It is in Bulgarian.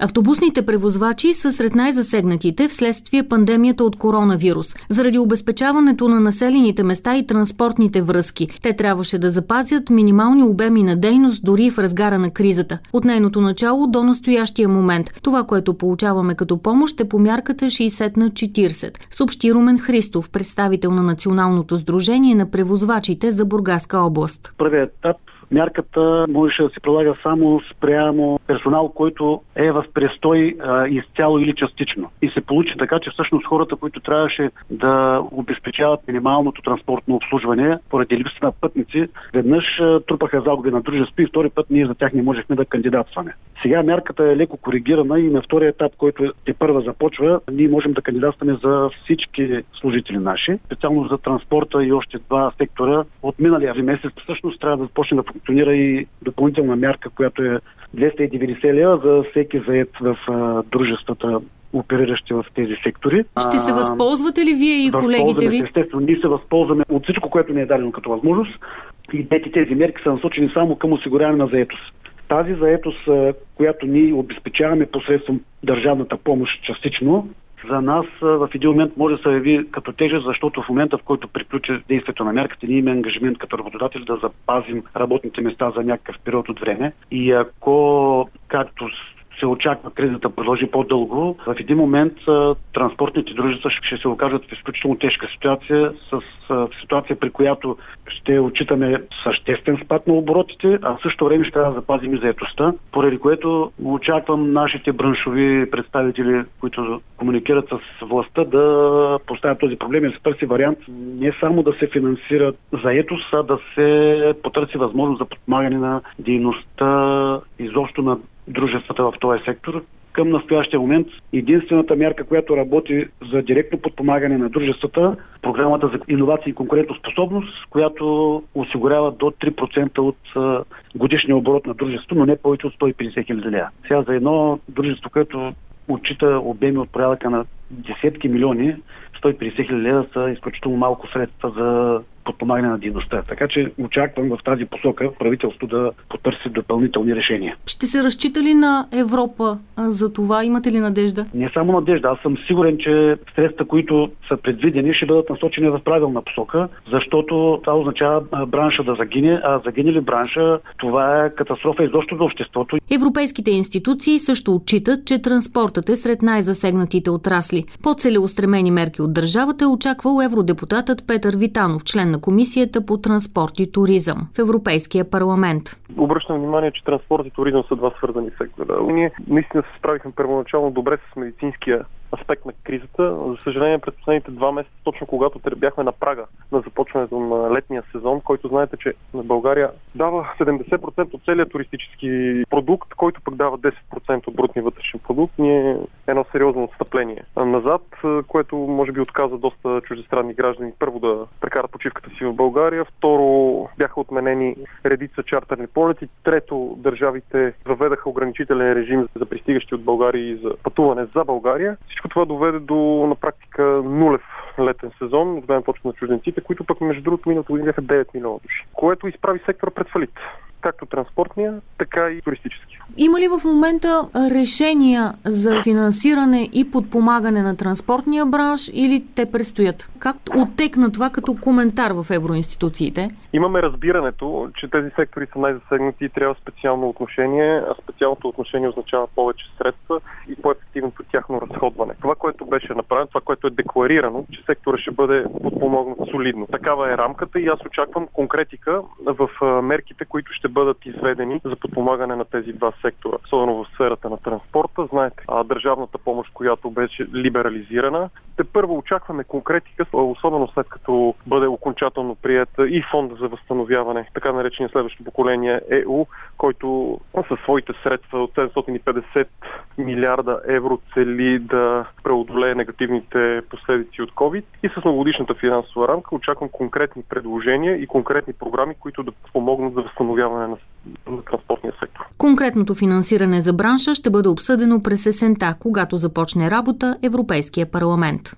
Автобусните превозвачи са сред най-засегнатите вследствие пандемията от коронавирус. Заради обезпечаването на населените места и транспортните връзки, те трябваше да запазят минимални обеми на дейност дори в разгара на кризата. От нейното начало до настоящия момент. Това, което получаваме като помощ е по мярката 60 на 40, съобщи Румен Христов, представител на Националното сдружение на превозвачите за Бургаска област. Първият етап Мярката можеше да се прилага само спрямо персонал, който е в престой а, изцяло или частично. И се получи така, че всъщност хората, които трябваше да обезпечават минималното транспортно обслужване поради липса на пътници, веднъж трупаха загуби на дружество и втори път ние за тях не можехме да кандидатстваме. Сега мярката е леко коригирана и на втория етап, който те първа започва, ние можем да кандидатстваме за всички служители наши, специално за транспорта и още два сектора. От миналия месец всъщност трябва да започне да функционира и допълнителна мярка, която е 290 лева за всеки заед в а, дружествата опериращи в тези сектори. Ще се възползвате ли вие и колегите ви? Естествено, ние се възползваме от всичко, което ни е дадено като възможност. И тези, тези мерки са насочени само към осигуряване на заетост. Тази заетост, която ние обезпечаваме посредством държавната помощ частично, за нас в един момент може да се яви като тежест, защото в момента, в който приключи действието на мярката, ние имаме ангажимент като работодатели да запазим работните места за някакъв период от време. И ако, както се очаква кризата продължи по-дълго, в един момент транспортните дружества ще се окажат в изключително тежка ситуация, с ситуация при която ще отчитаме съществен спад на оборотите, а в същото време ще трябва да запазим и заетостта, поради което очаквам нашите браншови представители, които комуникират с властта, да поставят този проблем и да се търси вариант не само да се финансира заетост, а да се потърси възможност за подпомагане на дейността изобщо на дружествата в този сектор. Към настоящия момент единствената мярка, която работи за директно подпомагане на дружествата, програмата за иновации и конкурентоспособност, която осигурява до 3% от годишния оборот на дружеството, но не повече от 150 хиляди лева. Сега за едно дружество, което отчита обеми от порядъка на десетки милиони, 150 хиляди лева са изключително малко средства за подпомагане на дейността. Така че очаквам в тази посока правителство да потърси допълнителни решения. Ще се разчита ли на Европа за това? Имате ли надежда? Не само надежда. Аз съм сигурен, че средства, които са предвидени, ще бъдат насочени в правилна посока, защото това означава бранша да загине, а загине ли бранша, това е катастрофа изобщо за обществото. Европейските институции също отчитат, че транспортът е сред най-засегнатите отрасли. По целеустремени мерки от държавата е очаквал евродепутатът Петър Витанов, член на Комисията по транспорт и туризъм в Европейския парламент. Обръщам внимание, че транспорт и туризъм са два свързани сектора. Ние наистина се справихме първоначално добре с медицинския аспект на кризата. За съжаление, през последните два месеца, точно когато бяхме на прага на започването на летния сезон, който знаете, че на България дава 70% от целият туристически продукт, който пък дава 10% от брутния вътрешен продукт, ни е едно сериозно отстъпление назад, което може би отказа доста чуждестранни граждани първо да прекарат почивката си в България, второ бяха отменени редица чартерни полети, трето държавите въведаха ограничителен режим за пристигащи от България и за пътуване за България. Всичко това доведе до на практика нулев летен сезон, от гледна точка на чужденците, които пък между другото миналото година бяха 9 милиона души, което изправи сектора пред фалит както транспортния, така и туристически. Има ли в момента решения за финансиране и подпомагане на транспортния бранш или те предстоят? Как оттекна това като коментар в евроинституциите? Имаме разбирането, че тези сектори са най-засегнати и трябва специално отношение, а специалното отношение означава повече средства и по-ефективното тяхно разходване. Това, което беше направено, това, което е декларирано, че сектора ще бъде подпомогнат солидно. Такава е рамката и аз очаквам конкретика в мерките, които ще бъдат изведени за подпомагане на тези два сектора, особено в сферата на транспорта. Знаете, а, държавната помощ, която беше либерализирана. Те първо очакваме конкретика, особено след като бъде окончателно приета и фонда за възстановяване, така наречения следващо поколение ЕУ, който със своите средства от 750 милиарда евро цели да преодолее негативните последици от COVID и с многодишната финансова рамка очаквам конкретни предложения и конкретни програми, които да помогнат за възстановяване на, на транспортния сектор. Конкретното финансиране за бранша ще бъде обсъдено през есента, когато започне работа Европейския парламент.